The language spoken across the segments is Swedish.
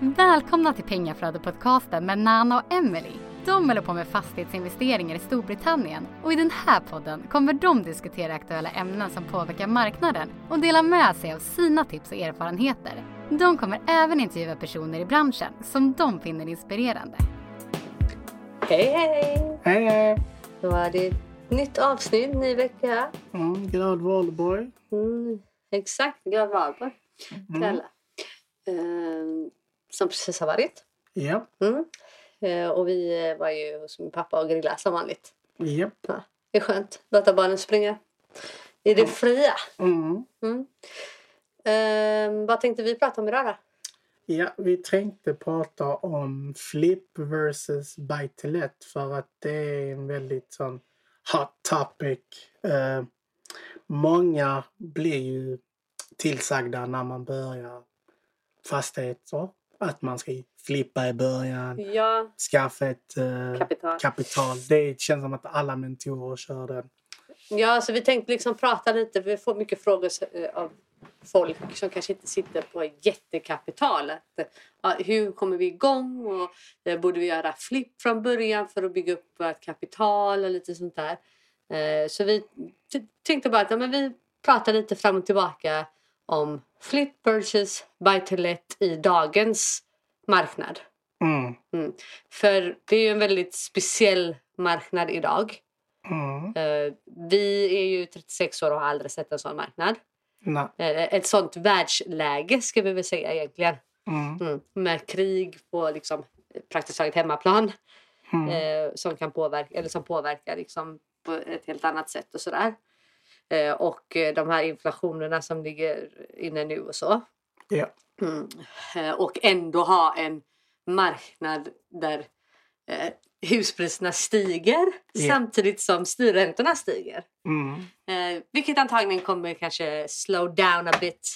Välkomna till Pengaflödet-podcasten med Nana och Emily. De håller på med fastighetsinvesteringar i Storbritannien och i den här podden kommer de diskutera aktuella ämnen som påverkar marknaden och dela med sig av sina tips och erfarenheter. De kommer även intervjua personer i branschen som de finner inspirerande. Hej hej! Hej hej! Då var det ett nytt avsnitt, ny vecka. Mm, glad valborg. Mm, exakt, glad valborg till Mm. alla. Ehm, som precis har varit. Japp, Mm. Eh, och vi var ju hos min pappa och grillade som vanligt. japp. Ja, det är skönt. Låta barnen springa i det fria. Mm. Mm. Ehm, vad tänkte vi prata om idag då? Ja, vi tänkte prata om flip versus buy to let för att det är en väldigt sån hot topic. Eh, många blir ju tillsagda när man börjar fastigheter att man ska flippa i början, Ja, skaffa ett eh, kapital. kapital. Det känns som att alla mentorer kör den. Ja, så vi tänkte liksom prata lite. Vi får mycket frågor eh, av folk som kanske inte sitter på jättekapital. Att, ja, hur kommer vi igång? Och, eh, borde vi göra flipp från början för att bygga upp vårt kapital och lite sånt där. Eh, så vi tänkte bara att ja, men vi pratar lite fram och tillbaka om flip versus buy to let i dagens marknad. Mm. För det är ju en väldigt speciell marknad idag. Mm. Eh, vi är ju 36 år och har aldrig sett en sån marknad. Nej. Eh, ett sånt världsläge ska vi väl säga egentligen. Mm. Mm. Med krig på liksom, praktiskt taget hemmaplan. Mm. Eh, som kan påverka, eller som påverkar liksom, på ett helt annat sätt och sådär. Eh, och eh, de här inflationerna som ligger inne nu och så. Ja. Mm. Eh, och ändå ha en marknad där eh, huspriserna stiger Ja. samtidigt som styrräntorna stiger. Mm. Eh, vilket antagligen kommer kanske slow down a bit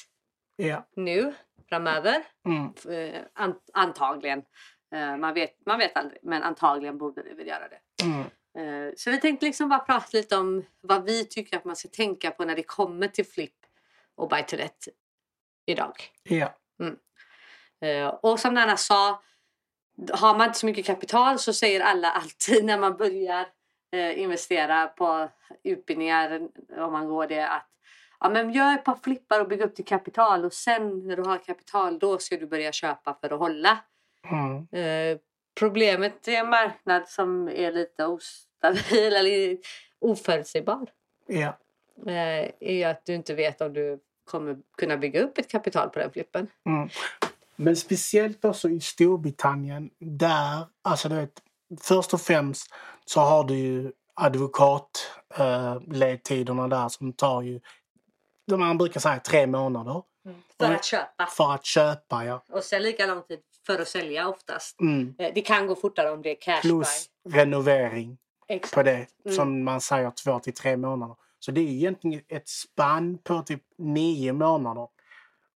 Ja. nu framöver. Mm. Eh, an- antagligen. Man, vet, man vet aldrig, men antagligen borde det väl göra det. Mm. Eh, så vi tänkte liksom bara prata lite om vad vi tycker att man ska tänka på när det kommer till flip och buy to let idag. Ja. Eh, och som Nanna sa, har man inte så mycket kapital så säger alla alltid när man börjar eh, investera på utbildningar, om man går det, att ja, men gör ett par flippar och bygg upp ditt kapital och sen när du har kapital då ska du börja köpa för att hålla. Mm. Problemet är en marknad som är lite ostabil eller oförutsägbar. Ja. Eh, är att du inte vet om du kommer kunna bygga upp ett kapital på den flippen. Mm. Men speciellt också i Storbritannien där, alltså du vet, först och främst så har du ju advokat eh, där som tar ju, man brukar säga tre månader För Mm. att köpa. för att köpa. Ja. Och sen lika lång tid för att sälja oftast. Mm. Eh, Det kan gå fortare om det är cash Plus buy. renovering Exakt. på det Mm. som man säger två till tre månader. Så det är egentligen ett spann på typ nio månader.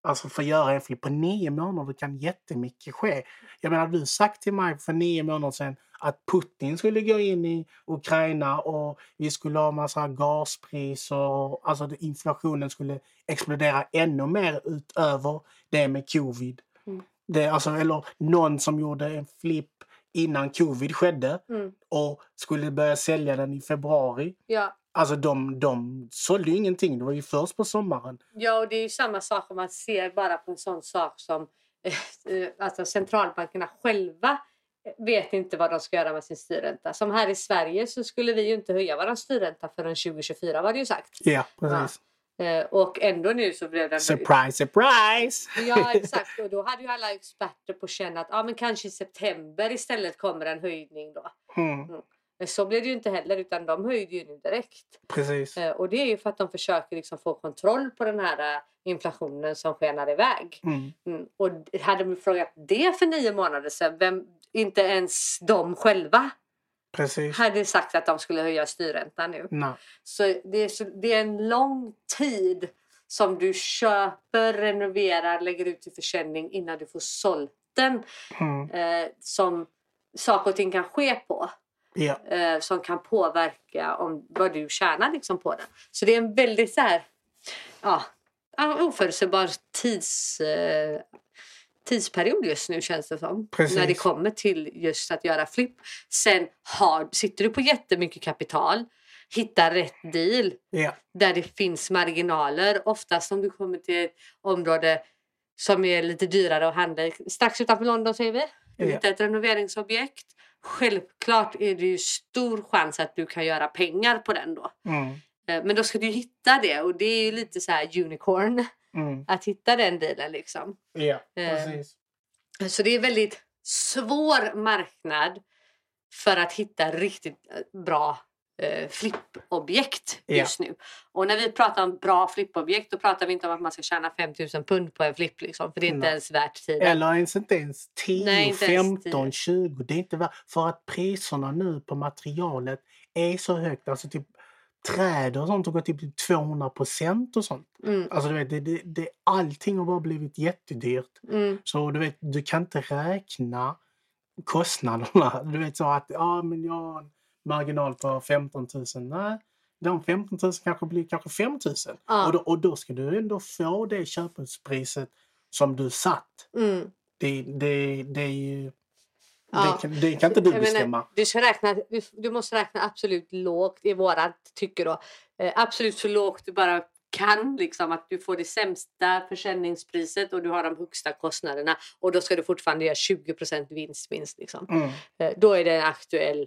Alltså för att göra en flip på nio månader kan jättemycket ske. Jag menar, du sagt till mig för nio månader sedan att Putin skulle gå in i Ukraina och vi skulle ha massa gaspris och alltså inflationen skulle explodera ännu mer utöver det med covid. Mm. Det, alltså, eller någon som gjorde en flip innan covid skedde Mm. och skulle börja sälja den i februari. Ja. Alltså de, de sålde ju ingenting. Det var ju först på sommaren. ja, och det är ju samma sak om man ser bara på en sån sak som eh, alltså centralbankerna själva vet inte vad de ska göra med sin styrränta. Som här i Sverige så skulle vi ju inte höja vår styrränta förrän 2024 var det ju sagt. Ja, precis. Eh, och ändå nu så blev den Surprise, surprise! Ja exakt och då hade ju alla experter på känn att ja, men kanske i september istället kommer en höjning då. Mm, Men så blev det ju inte heller utan de höjde ju nu direkt. precis. Eh, och det är ju för att de försöker liksom få kontroll på den här eh, inflationen som skenar iväg. Mm, Mm. Och hade vi frågat det för nio månader sedan, vem, inte ens de själva precis. hade sagt att de skulle höja styrräntan nu. Nej. Så det, är så det är en lång tid som du köper, renoverar, lägger ut till försäljning innan du får sålt den. Mm, Eh, som saker och ting kan ske på. ja. Eh, som kan påverka om, vad du tjänar liksom på den. Så det är en väldigt så här, ja, oförutsägbar tids... Eh, tidsperiod just nu känns det som. Precis. När det kommer till just att göra flipp. Sen har, sitter du på jättemycket kapital, hitta rätt deal Ja. där det finns marginaler. Oftast om du kommer till ett område som är lite dyrare att handla i. Strax utanför London säger vi. Du hittar ett renoveringsobjekt. Självklart är det ju stor chans att du kan göra pengar på den då. Mm. Eh, Men då ska du hitta det och det är ju lite så här unicorn. Mm. Att hitta den dealen liksom. Ja, Eh, precis. Så det är en väldigt svår marknad för att hitta riktigt eh, bra eh, flippobjekt just nu. Och när vi pratar om bra flippobjekt då pratar vi inte om att man ska tjäna 5000 pund på en flipp liksom, för det är inte Nej. ens värt tiden. Eller ens inte ens 10, Nej, inte ens 15, 20. Det är inte värt, för att priserna nu på materialet är så högt. Alltså typ träd och sånt har gått upp till 200 procent och sånt. Mm, Alltså du vet, det, det, det, allting har bara blivit jättedyrt. mm, Så du vet, du kan inte räkna kostnaderna. Du vet så att, ja men jag har en marginal på 15 000. Nej, de 15 000 kanske blir kanske 5 000. Ja. Och, då, och då ska du ändå få det köpespriset som du satt. mm. Det, det, det är ju... Ja. Det, kan, det kan inte du Jag menar, bestämma. du, ska räkna, du, du måste räkna absolut lågt i vårat tycke då. Eh, absolut så lågt du bara kan. Liksom, att du får det sämsta försäljningspriset och du har de högsta kostnaderna. Och då ska du fortfarande göra 20 vinst minst. Liksom. Mm, Eh, då är det en aktuell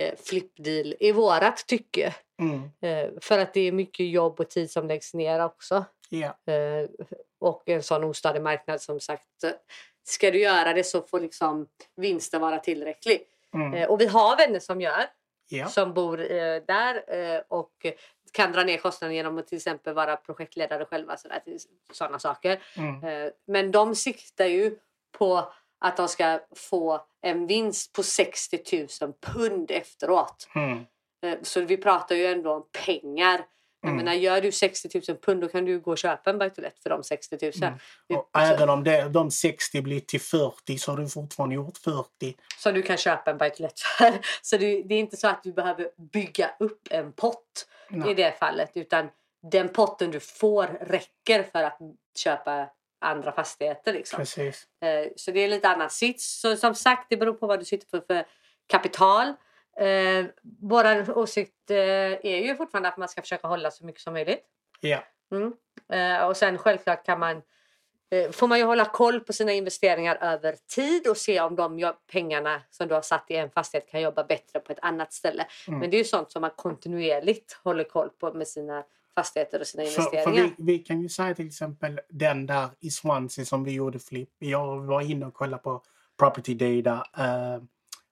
eh, flippdeal i vårat tycke. mm, Eh, för att det är mycket jobb och tid som läggs ner också. Eh, och en sån ostadig marknad som sagt. Ska du göra det så får liksom vinsten vara tillräcklig. mm, Eh, och vi har vänner som gör, ja, som bor eh, där eh, och kan dra ner kostnaden genom att till exempel vara projektledare själva. Sådär, sådana saker. mm, men de siktar ju på att de ska få en vinst på 60 000 pund efteråt. mm, så vi pratar ju ändå om pengar. Jag Mm. menar, gör du 60 000 pund då kan du gå och köpa en Bajtolett för de 60 000. Mm. Och så- även om det, de 60 blir till 40 så har du fortfarande gjort 40. som du kan köpa en Bajtolett för. Så det, det är inte så att du behöver bygga upp en pott i Nej. det fallet utan den potten du får räcker för att köpa andra fastigheter. Liksom. Precis. Eh, Så det är lite annan sits. Så som sagt, det beror på vad du sitter på för kapital. Eh, Vår åsikt eh, är ju fortfarande att man ska försöka hålla så mycket som möjligt. Ja. Mm. Eh, och sen självklart kan man eh, får man ju hålla koll på sina investeringar över tid och se om de pengarna som du har satt i en fastighet kan jobba bättre på ett annat ställe. Mm. Men det är ju sånt som man kontinuerligt håller koll på med sina fastigheter och sina För, för investeringar. vi, vi kan ju säga till exempel den där i Swansea som vi gjorde flipp. Jag var inne och kollade på property data. Uh,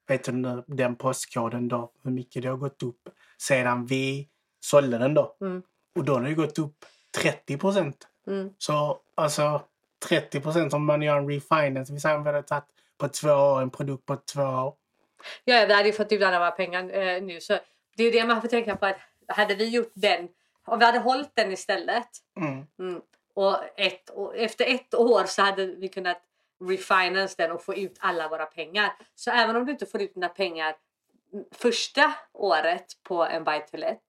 vet du den postkoden då, hur mycket det har gått upp sedan vi sålde den då. Mm. Och då har det gått upp 30 procent. Mm. Så alltså 30 procent om man gör en refinance. Vi säger om vi hade tagit på två år, en produkt på två år. Ja, vi hade ju fått ut alla våra pengar eh, nu. Så det är det man får tänka på. att Hade vi gjort den, om vi hade hållit den istället Mm. mm, och, ett, och efter ett år så hade vi kunnat refinance den och få ut alla våra pengar. Så även om du inte får ut dina pengar första året på en buy to let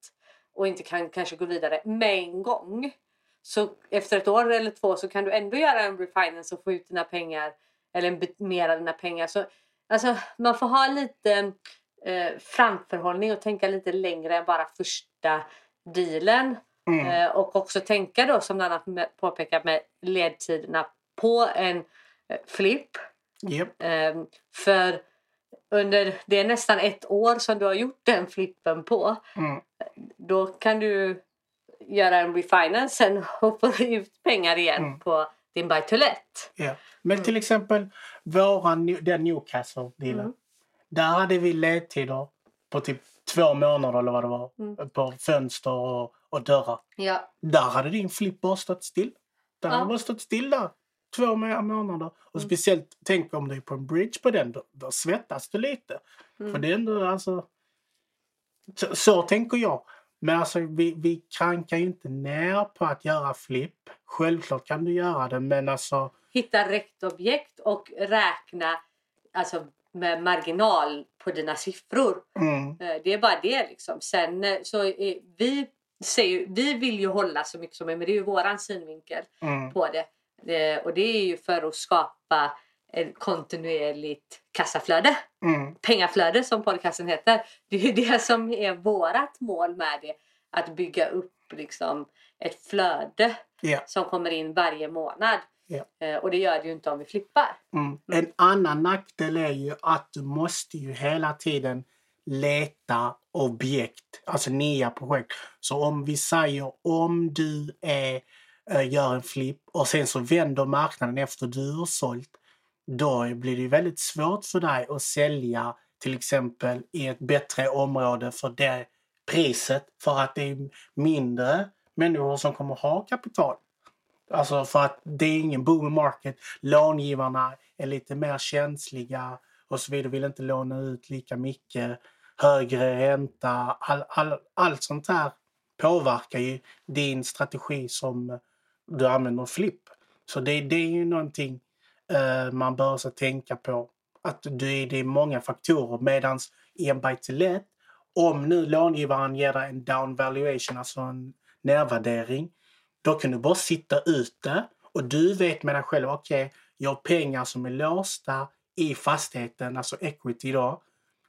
och inte kan kanske gå vidare med en gång. Så efter ett år eller två så kan du ändå göra en refinance och få ut dina pengar eller mer av dina pengar. Så alltså, man får ha lite eh, framförhållning och tänka lite längre än bara första dealen. Mm. Eh, och också tänka då som annat påpekar med ledtiderna på en flipp. Japp. Eh, för under det är nästan ett år som du har gjort den flippen på. Mm. Då kan du göra en refinance sen och få ut pengar igen Mm. på din buy to let. Ja. Men Mm. till exempel våran, den Newcastle-dealen. Mm. Där hade vi ledtider på typ två månader eller vad det var. Mm. På fönster och, och dörrar. Ja. Där hade din flipp bara stått still. Den Ja. hade bara stått still där. Två månader. Och Mm. speciellt, tänk om du är på en bridge på den. Då, då svettas du lite. Mm. För det är ändå alltså... Så, så tänker jag. Men alltså vi, vi krankar ju inte ner på att göra flipp. Självklart kan du göra det men alltså... Hitta rätt objekt och räkna alltså, med marginal på dina siffror. Mm, Eh, Det är bara det liksom. Sen eh, så är, vi säger, vi vill ju hålla så mycket som möjligt, men det är ju våran synvinkel mm, på det. Eh, och det är ju för att skapa ett kontinuerligt kassaflöde. Mm. Pengaflöde som podcasten heter. Det är ju det som är vårat mål med det. Att bygga upp liksom ett flöde Ja. som kommer in varje månad. Eh, och det gör det ju inte om vi flippar. Mm. En annan nackdel är ju att du måste ju hela tiden leta objekt, alltså nya projekt. Så om vi säger om du är, Eh, gör en flipp och sen så vänder marknaden efter du har sålt, då blir det väldigt svårt för dig att sälja till exempel i ett bättre område för det priset för att det är mindre människor som kommer ha kapital. Alltså för att det är ingen boom market. Långivarna är lite mer känsliga och så vidare. Vill inte låna ut lika mycket. Högre ränta. All, all, allt sånt här påverkar ju din strategi som du använder flipp. Så det, det är ju någonting eh, man bör så tänka på. Att det, det är många faktorer. Medans i en buy to let, om nu långivaren ger dig en down valuation, alltså en nedvärdering, då kan du bara sitta ute och du vet med dig själv, okej, jag har pengar som är låsta i fastigheten, alltså equity då.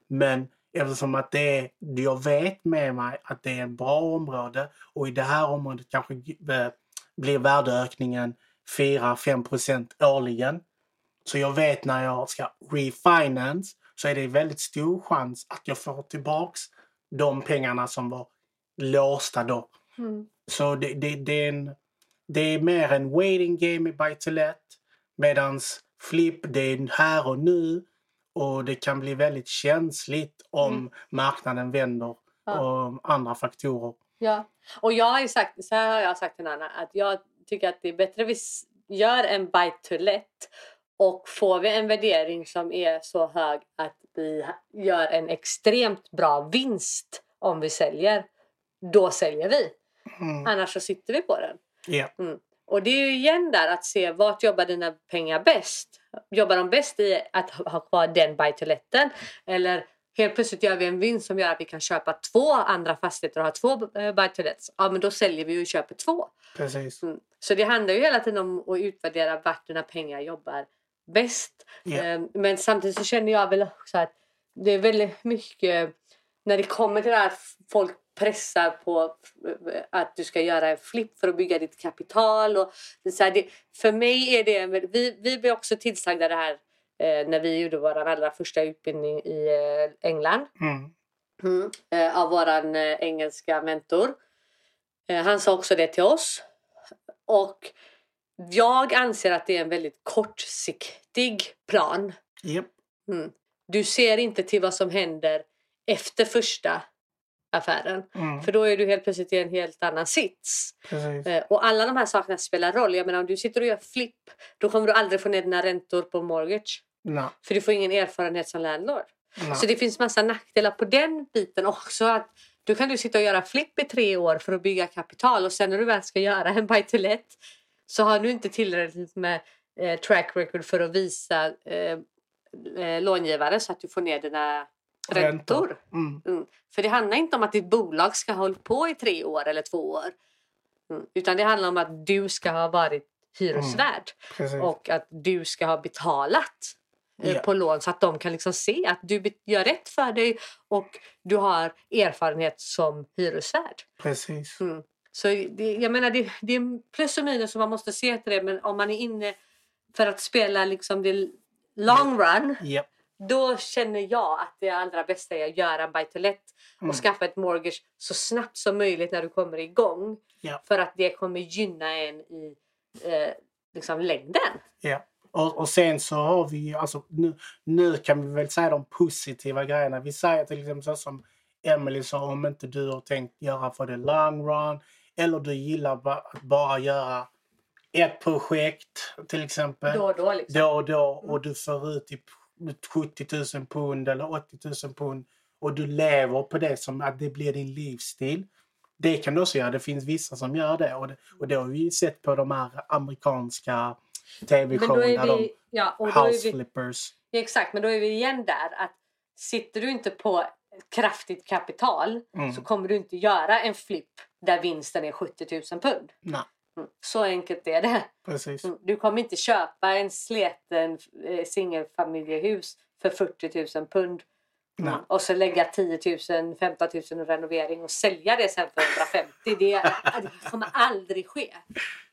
Men eftersom att det är, jag vet med mig att det är ett bra område och i det här området kanske eh, blir värdeökningen 4-5% årligen. Så jag vet när jag ska refinance så är det väldigt stor chans att jag får tillbaks de pengarna som var låsta då. Så det, det, det, är en, det är mer en waiting game i buy to let. Medans flip, det är här och nu. Och det kan bli väldigt känsligt om Mm. marknaden vänder Ja. och andra faktorer. Ja, och jag har ju sagt, så här har jag sagt till Anna, att jag tycker att det är bättre vi s- gör en buy to let och får vi en värdering som är så hög att vi gör en extremt bra vinst om vi säljer, då säljer vi. Mm. Annars så sitter vi på den. Ja, Och det är ju igen där att se vart jobbar dina pengar bäst. Jobbar de bäst i att ha ha kvar den buy to letten eller helt plötsligt gör vi en vinst som gör att vi kan köpa två andra fastigheter och ha två eh, buy to lets. Ja, men då säljer vi och köper två. precis. Mm. Så det handlar ju hela tiden om att utvärdera vart dina pengar jobbar bäst. Eh, Men samtidigt så känner jag väl också att det är väldigt mycket när det kommer till det här folk pressar på eh, att du ska göra en flipp för att bygga ditt kapital. Och så här, det, för mig är det, vi, vi blev också tillsagda det här eh, när vi gjorde vår allra första utbildning i eh, England Mm. mm. eh, av våran eh, engelska mentor. Eh, han sa också det till oss. Och jag anser att det är en väldigt kortsiktig plan. Japp. Mm. Du ser inte till vad som händer efter första affären. Mm. För då är du helt plötsligt i en helt annan sits. Precis. Eh, och alla de här sakerna spelar roll. Jag menar om du sitter och gör flipp då kommer du aldrig få ner dina räntor på mortgage. Nej. För du får ingen erfarenhet som landlord. Nej. Så det finns massa nackdelar på den biten också. Att då kan du sitta och göra flipp i tre år för att bygga kapital och sen när du väl ska göra en buy to let så har du inte tillräckligt med eh, track record för att visa eh, eh, långivare så att du får ner dina räntor. Mm. Mm. För det handlar inte om att ditt bolag ska ha hållit på i tre år eller två år. Mm. Utan det handlar om att du ska ha varit hyresvärd Precis. och att du ska ha betalat Ja. på lån så att de kan liksom se att du gör rätt för dig och du har erfarenhet som hyresvärd. Precis. Mm. Så det, jag menar det, det är plus och minus som man måste se till det men om man är inne för att spela liksom det long run Japp. då känner jag att det allra bästa är att göra en buy to let Mm. och skaffa ett mortgage så snabbt som möjligt när du kommer igång. Ja. För att det kommer gynna en i eh, liksom längden. Ja. Och, och sen så har vi alltså nu, nu kan vi väl säga de positiva grejerna. Vi säger till exempel så som Emily sa, om inte du har tänkt göra för the long run eller du gillar ba, att bara göra ett projekt till exempel Då och då liksom. då och då och du får ut typ 70 000 pund eller 80 000 pund och du lever på det som att det blir din livsstil. Det kan du också göra. Det finns vissa som gör det och det, och det har vi sett på de här amerikanska Men då tv-showerna. är de ja, och då är house vi, flippers. exakt, men då är vi igen där att sitter du inte på kraftigt kapital Mm. så kommer du inte göra en flipp där vinsten är 70 000 pund. Nej. Mm. Så enkelt är det. Precis. Mm. Du kommer inte köpa en sleten eh, singelfamiljehus för 40 000 pund. Mm. Och så lägga 10 000, 15 000 i renovering och sälja det sen för 150. Det, det kommer aldrig ske.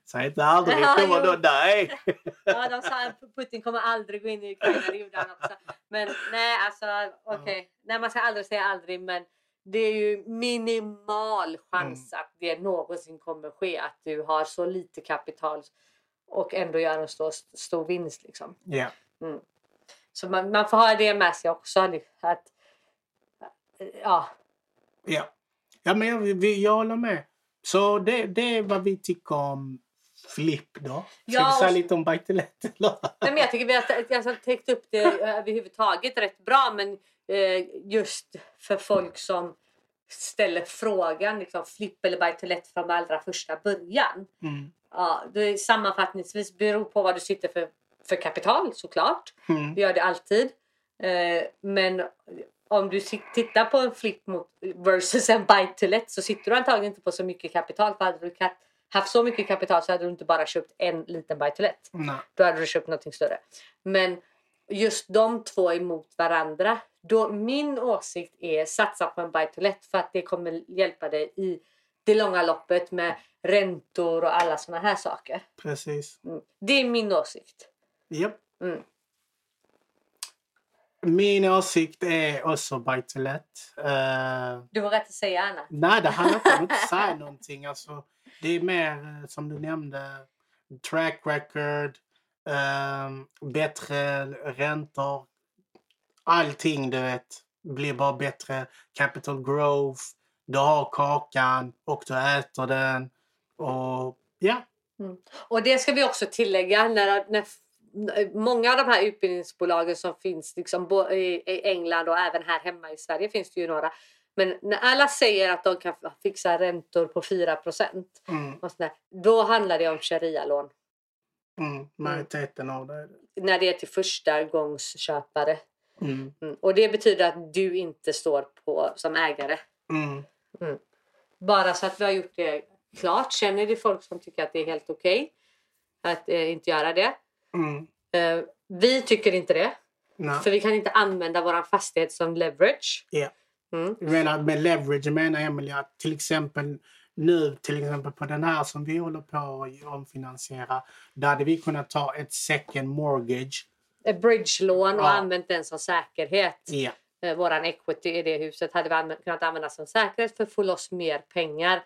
Säg inte aldrig. Ja, Kommer jo. då, nej. Ja, de sa att Putin kommer aldrig gå in i Ukraina. Det gjorde han också. Men nej, alltså okej. Nej, man ska aldrig säga aldrig. Men det är ju minimal chans att det någonsin kommer ske. Att du har så lite kapital och ändå gör en stor, stor vinst. Liksom. Ja. Så man, man får ha det med sig också. Att, ja, Ja. Ja, men jag, jag håller med. Så det, det är vad vi tycker om Flipp då. Ska Ja, vi säga lite om men jag tycker vi har jag har täckt upp det överhuvudtaget rätt bra. Men eh, just för folk som ställer frågan liksom, flipp eller let från allra första början. Mm. Ja, det är sammanfattningsvis beror på vad du sitter för, för kapital såklart. Mm. Det gör det alltid. Eh, men om du tittar på en flipp mot versus en buy to let så sitter du antagligen inte på så mycket kapital. För hade du haft så mycket kapital så hade du inte bara köpt en liten buy to let. Nej. Då hade du köpt någonting större. Men just de två emot varandra. Då min åsikt är satsa på en buy to let för att det kommer hjälpa dig i det långa loppet med räntor och alla såna här saker. Precis. Mm. Det är min åsikt. Japp. Mm. Min åsikt är också Buy to Let. Eh, Du vågar inte säga annat. nej, det handlar inte om att säga någonting. Alltså, det är mer eh, som du nämnde. Track record. um, bättre räntor. Allting du vet blir bara bättre. Capital growth. Du har kakan och du äter den. Och ja. Mm. Och det ska vi också tillägga när, när eh, många av de här utbildningsbolagen som finns liksom i England och även här hemma i Sverige finns det ju några. Men när alla säger att de kan fixa räntor på 4 Mm, och sådär, då handlar det om sharia-lån. mm, majoriteten av det. När det är till första gångs köpare. Mm, Mm. Och det betyder att du inte står på som ägare. mm, Bara så att vi har gjort det klart. Känner det folk som tycker att det är helt okej att eh, inte göra det. mm. Eh, vi tycker inte det. Nej. För vi kan inte använda vår fastighet som leverage. Ja. Mm. Jag menar, med leverage menar Emelie att till exempel nu till exempel på den här som vi håller på att omfinansiera. Där hade vi kunnat ta ett second mortgage. Ett bridge-lån och Ja. använt den som säkerhet. Ja, Eh, våran equity i det huset hade vi använt, kunnat använda som säkerhet för att få loss mer pengar.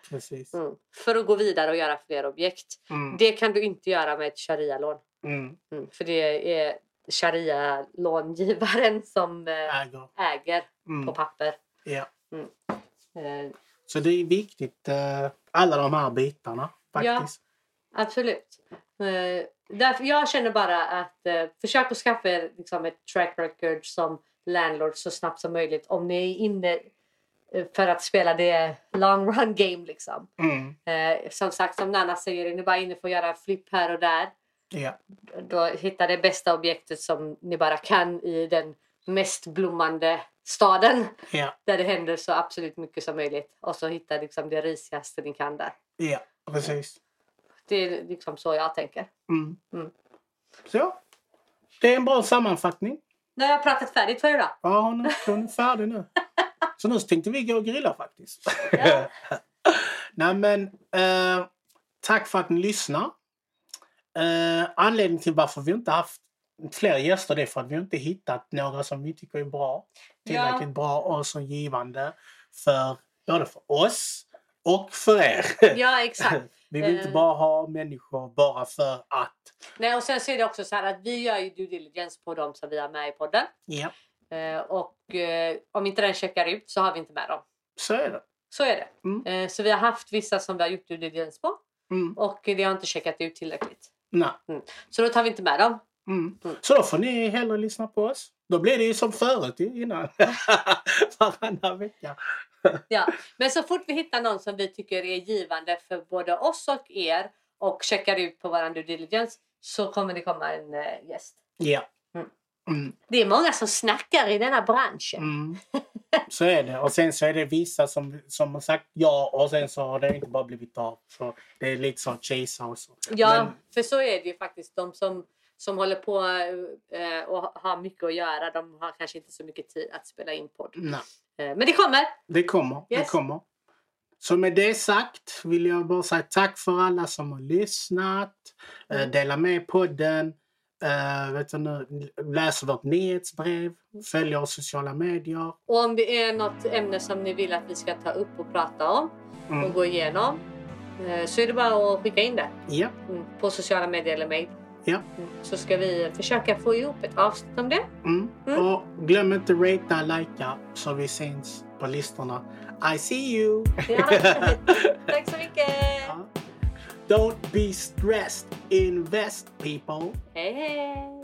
Mm. För att gå vidare och göra fler objekt. Mm, Det kan du inte göra med ett sharia-lån. mm, Mm. För det är sharia-långivaren som eh, äger. äger på Mm, papper. Ja. Eh, Så det är viktigt, eh, alla de här bitarna faktiskt. Absolut. Eh, därför jag känner bara att försök att skaffa er liksom, ett track record som landlord så snabbt som möjligt om ni är inne för att spela det long run game. Liksom. Mm, Eh, som sagt, som Nanna säger, är ni bara inne för att göra flipp här och där. ja. Då hitta det bästa objektet som ni bara kan i den mest blommande staden. Ja, Där det händer så absolut mycket som möjligt. Och så hitta liksom, det risigaste ni kan där. ja, precis. Det är liksom så jag tänker. Mm. Mm. Så. Det är en bra sammanfattning. Nu har jag pratat färdigt för idag. Ja, hon är, hon är färdig nu. Så nu tänkte vi gå och grilla faktiskt. Ja. Nej men, eh, tack för att ni lyssnar. Eh, anledningen till varför vi inte haft fler gäster det är för att vi inte hittat några som vi tycker är bra. Tillräckligt bra och så givande för både för oss och för er. Ja, exakt. vi vill inte Eh. bara ha människor bara för att. Nej, och sen så är det också så här att vi gör ju due diligence på dem som vi har med i podden. Ja, Eh, och eh, om inte den checkar ut så har vi inte med dem. så är det. Så är det. Mm. Så vi har haft vissa som vi har gjort due diligence på Mm. och det har inte checkat ut tillräckligt. Nej. Så då tar vi inte med dem. Mm. Mm. Så då får ni hellre lyssna på oss. Då blir det ju som förut innan. Varannan vecka. Ja. Men så fort vi hittar någon som vi tycker är givande för både oss och er och checkar ut på vår due diligence så kommer det komma en eh, gäst. Ja. Mm. Mm. Det är många som snackar i denna branschen. Mm. Så är det. Och sen så är det vissa som, som har sagt ja och sen så har det inte bara blivit av. Så det är lite så chasa och så. Ja, Men- för så är det ju faktiskt. De som, som håller på eh, och har mycket att göra, de har kanske inte så mycket tid att spela in podd. Nej, Eh, men det kommer! det kommer. Det Yes. kommer. Så med det sagt vill jag bara säga tack för alla som har lyssnat. Eh, Mm. dela med podden. Eh, vet du nu, läs vårt nyhetsbrev. Följ oss sociala medier. Och om det är något ämne som ni vill att vi ska ta upp och prata om och Mm. gå igenom eh, så är det bara att skicka in det Ja, mm, på sociala medier eller mejl. Ja. Så ska vi försöka få ihop ett avsnitt om det. Mm. Mm. Och glöm inte ratea, likea så vi syns på listorna. I see you! Ja. Tack så mycket! Ja. Don't be stressed, invest people! Hej hej!